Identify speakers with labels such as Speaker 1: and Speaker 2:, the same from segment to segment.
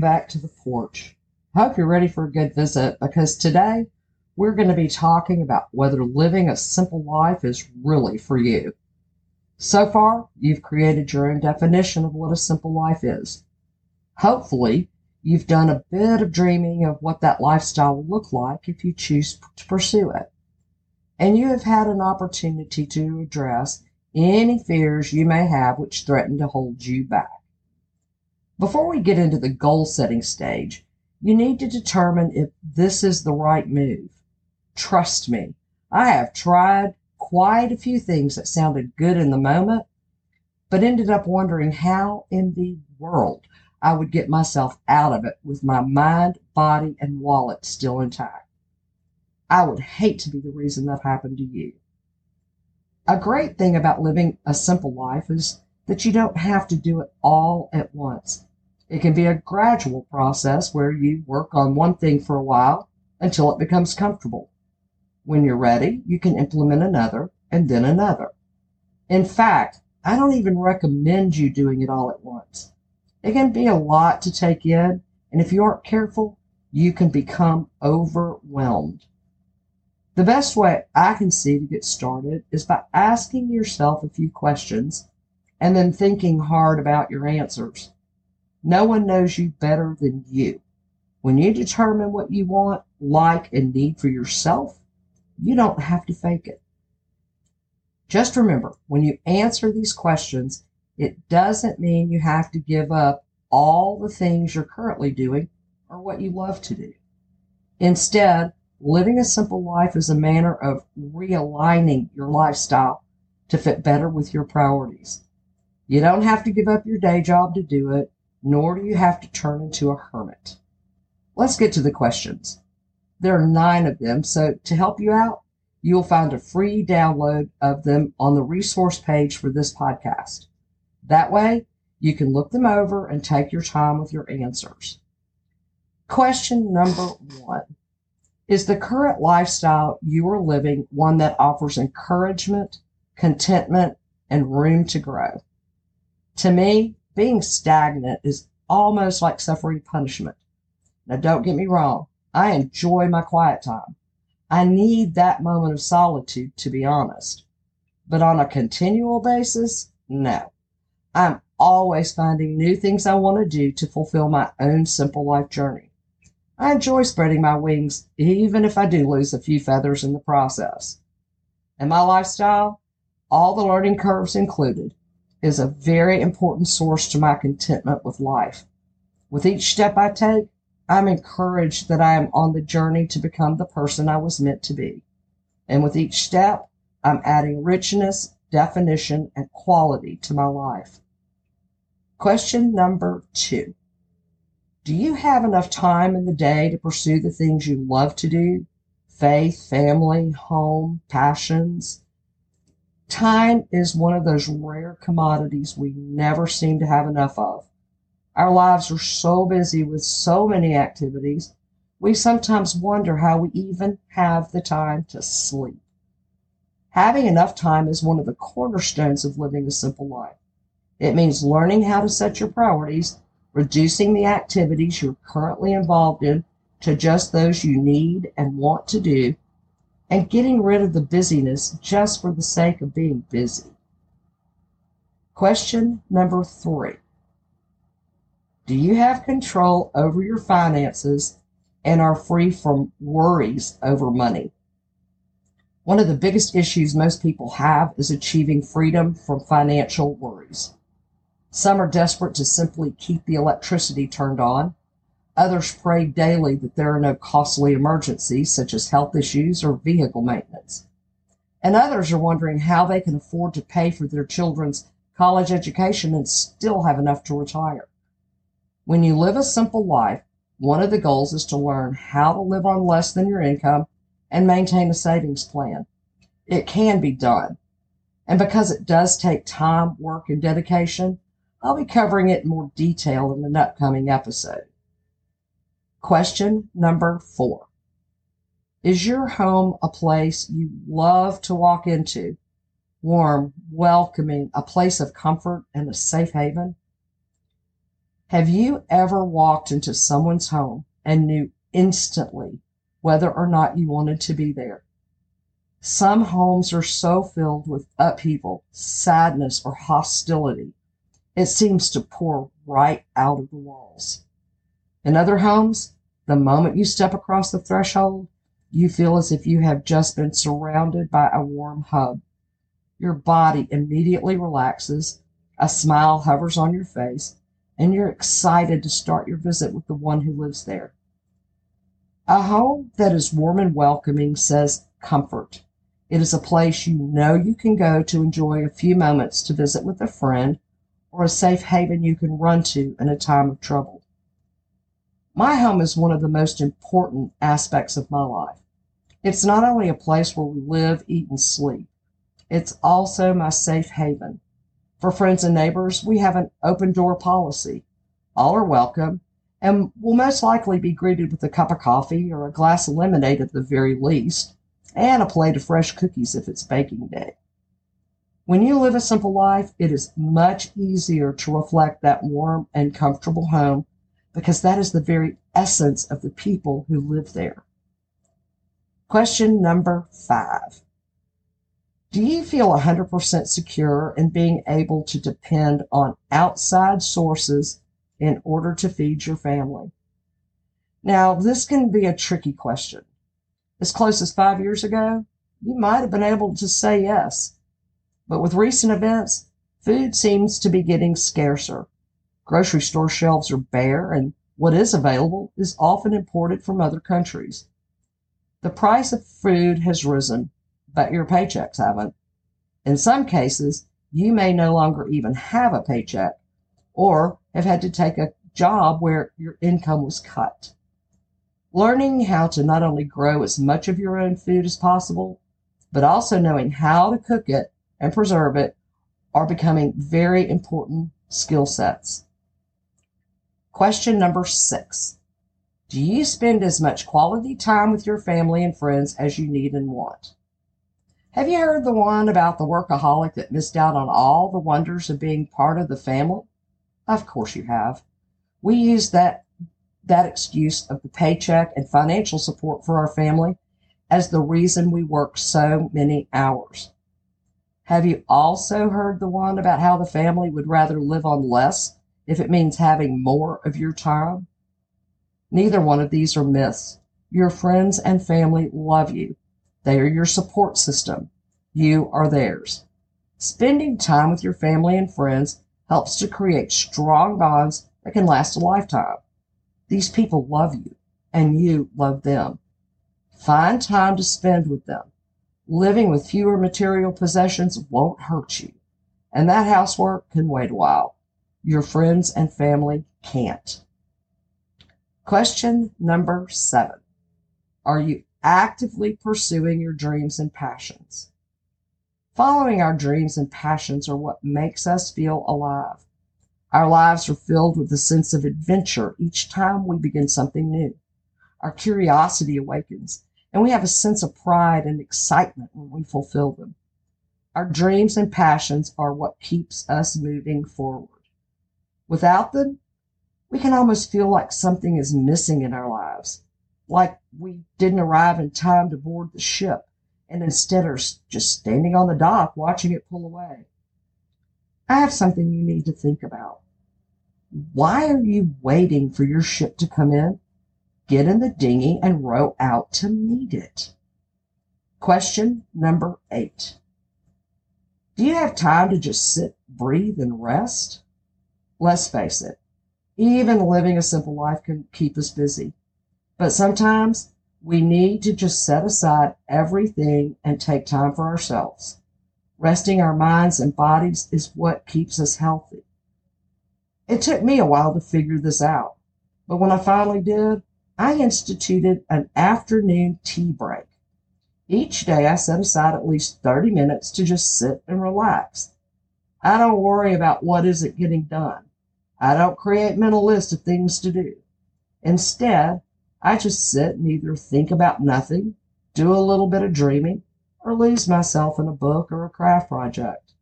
Speaker 1: Back to the porch. Hope you're ready for a good visit because today we're going to be talking about whether living a simple life is really for you. So far, you've created your own definition of what a simple life is. Hopefully, you've done a bit of dreaming of what that lifestyle will look like if you choose to pursue it. And you have had an opportunity to address any fears you may have which threaten to hold you back. Before we get into the goal setting stage, you need to determine if this is the right move. Trust me, I have tried quite a few things that sounded good in the moment, but ended up wondering how in the world I would get myself out of it with my mind, body, and wallet still intact. I would hate to be the reason that happened to you. A great thing about living a simple life is that you don't have to do it all at once. It can be a gradual process where you work on one thing for a while until it becomes comfortable. When you're ready, you can implement another and then another. In fact, I don't even recommend you doing it all at once. It can be a lot to take in, and if you aren't careful, you can become overwhelmed. The best way I can see to get started is by asking yourself a few questions and then thinking hard about your answers. No one knows you better than you. When you determine what you want, like, and need for yourself, you don't have to fake it. Just remember, when you answer these questions, it doesn't mean you have to give up all the things you're currently doing or what you love to do. Instead, living a simple life is a manner of realigning your lifestyle to fit better with your priorities. You don't have to give up your day job to do it nor do you have to turn into a hermit. Let's get to the questions. There are nine of them, so to help you out, you will find a free download of them on the resource page for this podcast. That way, you can look them over and take your time with your answers. Question number one Is the current lifestyle you are living one that offers encouragement, contentment, and room to grow? To me, being stagnant is almost like suffering punishment. Now, don't get me wrong, I enjoy my quiet time. I need that moment of solitude, to be honest. But on a continual basis, no. I'm always finding new things I want to do to fulfill my own simple life journey. I enjoy spreading my wings, even if I do lose a few feathers in the process. And my lifestyle, all the learning curves included, is a very important source to my contentment with life. With each step I take, I'm encouraged that I am on the journey to become the person I was meant to be. And with each step, I'm adding richness, definition, and quality to my life. Question number two Do you have enough time in the day to pursue the things you love to do? Faith, family, home, passions, Time is one of those rare commodities we never seem to have enough of. Our lives are so busy with so many activities, we sometimes wonder how we even have the time to sleep. Having enough time is one of the cornerstones of living a simple life. It means learning how to set your priorities, reducing the activities you're currently involved in to just those you need and want to do, and getting rid of the busyness just for the sake of being busy. Question number three Do you have control over your finances and are free from worries over money? One of the biggest issues most people have is achieving freedom from financial worries. Some are desperate to simply keep the electricity turned on Others pray daily that there are no costly emergencies such as health issues or vehicle maintenance. And others are wondering how they can afford to pay for their children's college education and still have enough to retire. When you live a simple life, one of the goals is to learn how to live on less than your income and maintain a savings plan. It can be done. And because it does take time, work, and dedication, I'll be covering it in more detail in an upcoming episode. Question number four Is your home a place you love to walk into? Warm, welcoming, a place of comfort and a safe haven? Have you ever walked into someone's home and knew instantly whether or not you wanted to be there? Some homes are so filled with upheaval, sadness, or hostility, it seems to pour right out of the walls. In other homes, the moment you step across the threshold, you feel as if you have just been surrounded by a warm hug. Your body immediately relaxes, a smile hovers on your face, and you're excited to start your visit with the one who lives there. A home that is warm and welcoming says comfort. It is a place you know you can go to enjoy a few moments to visit with a friend or a safe haven you can run to in a time of trouble. My home is one of the most important aspects of my life. It's not only a place where we live, eat, and sleep, it's also my safe haven. For friends and neighbors, we have an open door policy. All are welcome and will most likely be greeted with a cup of coffee or a glass of lemonade at the very least and a plate of fresh cookies if it's baking day. When you live a simple life, it is much easier to reflect that warm and comfortable home because that is the very essence of the people who live there. Question number five. Do you feel 100% secure in being able to depend on outside sources in order to feed your family? Now, this can be a tricky question as close as five years ago, you might have been able to say yes. But with recent events, food seems to be getting scarcer. Grocery store shelves are bare, and what is available is often imported from other countries. The price of food has risen, but your paychecks haven't. In some cases, you may no longer even have a paycheck or have had to take a job where your income was cut. Learning how to not only grow as much of your own food as possible, but also knowing how to cook it and preserve it are becoming very important skill sets. Question number six Do you spend as much quality time with your family and friends as you need and want? Have you heard the one about the workaholic that missed out on all the wonders of being part of the family? Of course you have. We use that that excuse of the paycheck and financial support for our family as the reason we work so many hours. Have you also heard the one about how the family would rather live on less if it means having more of your time? Neither one of these are myths. Your friends and family love you. They are your support system. You are theirs. Spending time with your family and friends helps to create strong bonds that can last a lifetime. These people love you, and you love them. Find time to spend with them. Living with fewer material possessions won't hurt you, and that housework can wait a while. Your friends and family can't. Question number seven Are you actively pursuing your dreams and passions? Following our dreams and passions are what makes us feel alive. Our lives are filled with a sense of adventure each time we begin something new. Our curiosity awakens, and we have a sense of pride and excitement when we fulfill them. Our dreams and passions are what keeps us moving forward. Without them, we can almost feel like something is missing in our lives, like we didn't arrive in time to board the ship and instead are just standing on the dock watching it pull away. I have something you need to think about. Why are you waiting for your ship to come in? Get in the dinghy and row out to meet it. Question number eight. Do you have time to just sit, breathe, and rest? Let's face it, even living a simple life can keep us busy. But sometimes We need to just set aside everything and take time for ourselves. Resting our minds and bodies is what keeps us healthy. It took me a while to figure this out, but when I finally did, I instituted an afternoon tea break. Each day I set aside at least 30 minutes to just sit and relax. I don't worry about what isn't getting done. I don't create mental lists of things to do. Instead, I just sit and either think about nothing, do a little bit of dreaming, or lose myself in a book or a craft project.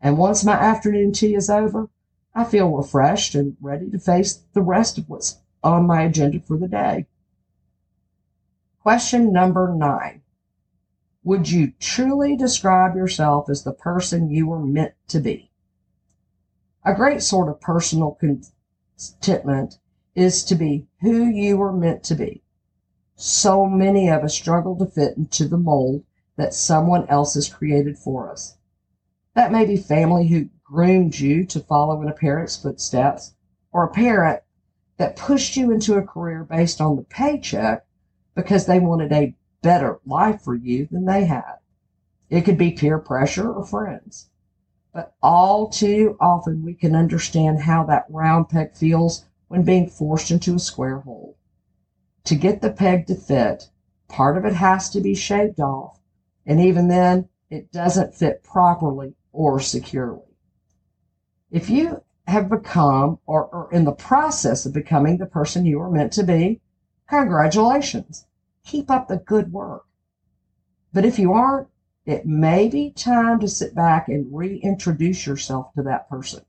Speaker 1: And once my afternoon tea is over, I feel refreshed and ready to face the rest of what's on my agenda for the day. Question number nine would you truly describe yourself as the person you were meant to be? A great sort of personal contentment is to be who you were meant to be. So many of us struggle to fit into the mold that someone else has created for us. That may be family who groomed you to follow in a parent's footsteps, or a parent that pushed you into a career based on the paycheck because they wanted a better life for you than they had. It could be peer pressure or friends. But all too often we can understand how that round peg feels when being forced into a square hole. To get the peg to fit, part of it has to be shaved off, and even then, it doesn't fit properly or securely. If you have become or are in the process of becoming the person you are meant to be, congratulations keep up the good work. But if you aren't, it may be time to sit back and reintroduce yourself to that person.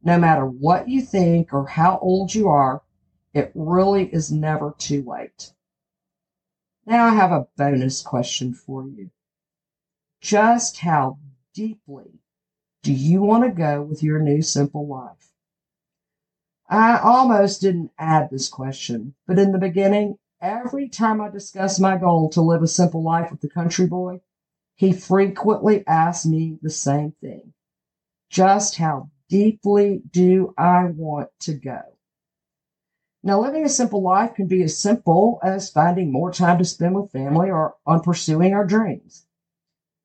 Speaker 1: No matter what you think or how old you are, it really is never too late. Now I have a bonus question for you. Just how deeply do you want to go with your new simple life? I almost didn't add this question, but in the beginning, Every time I discuss my goal to live a simple life with the country boy, he frequently asks me the same thing. Just how deeply do I want to go? Now, living a simple life can be as simple as finding more time to spend with family or on pursuing our dreams.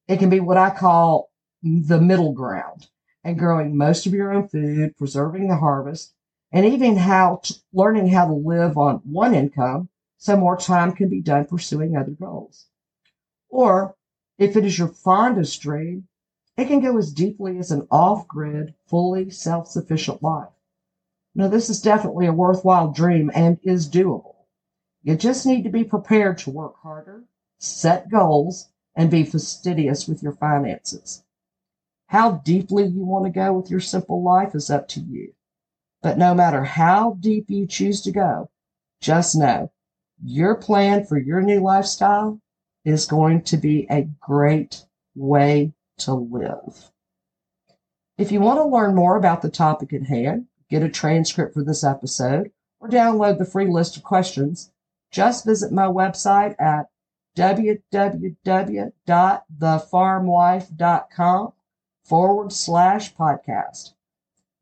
Speaker 1: It can be what I call the middle ground and growing most of your own food, preserving the harvest, and even how to, learning how to live on one income so more time can be done pursuing other goals. Or if it is your fondest dream, it can go as deeply as an off grid, fully self sufficient life. Now, this is definitely a worthwhile dream and is doable. You just need to be prepared to work harder, set goals, and be fastidious with your finances. How deeply you want to go with your simple life is up to you. But no matter how deep you choose to go, just know your plan for your new lifestyle is going to be a great way to live. If you want to learn more about the topic at hand, get a transcript for this episode, or download the free list of questions, just visit my website at www.thefarmwife.com forward slash podcast.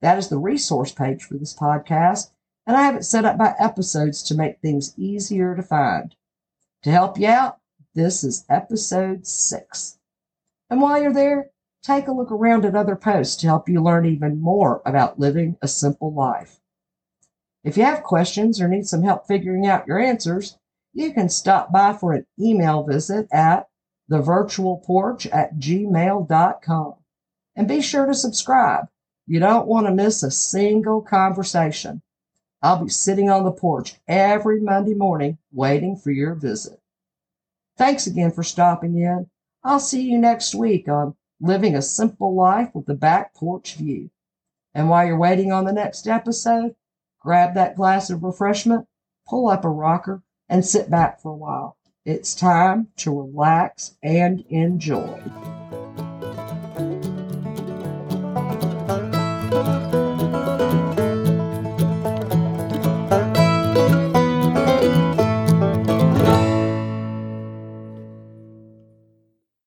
Speaker 1: That is the resource page for this podcast, and I have it set up by episodes to make things easier to find. To help you out, this is episode six. And while you're there, take a look around at other posts to help you learn even more about living a simple life. If you have questions or need some help figuring out your answers, you can stop by for an email visit at thevirtualporch at gmail.com. And be sure to subscribe. You don't want to miss a single conversation. I'll be sitting on the porch every Monday morning waiting for your visit. Thanks again for stopping in. I'll see you next week on Living a Simple Life with the Back Porch View. And while you're waiting on the next episode, grab that glass of refreshment, pull up a rocker, and sit back for a while. It's time to relax and enjoy.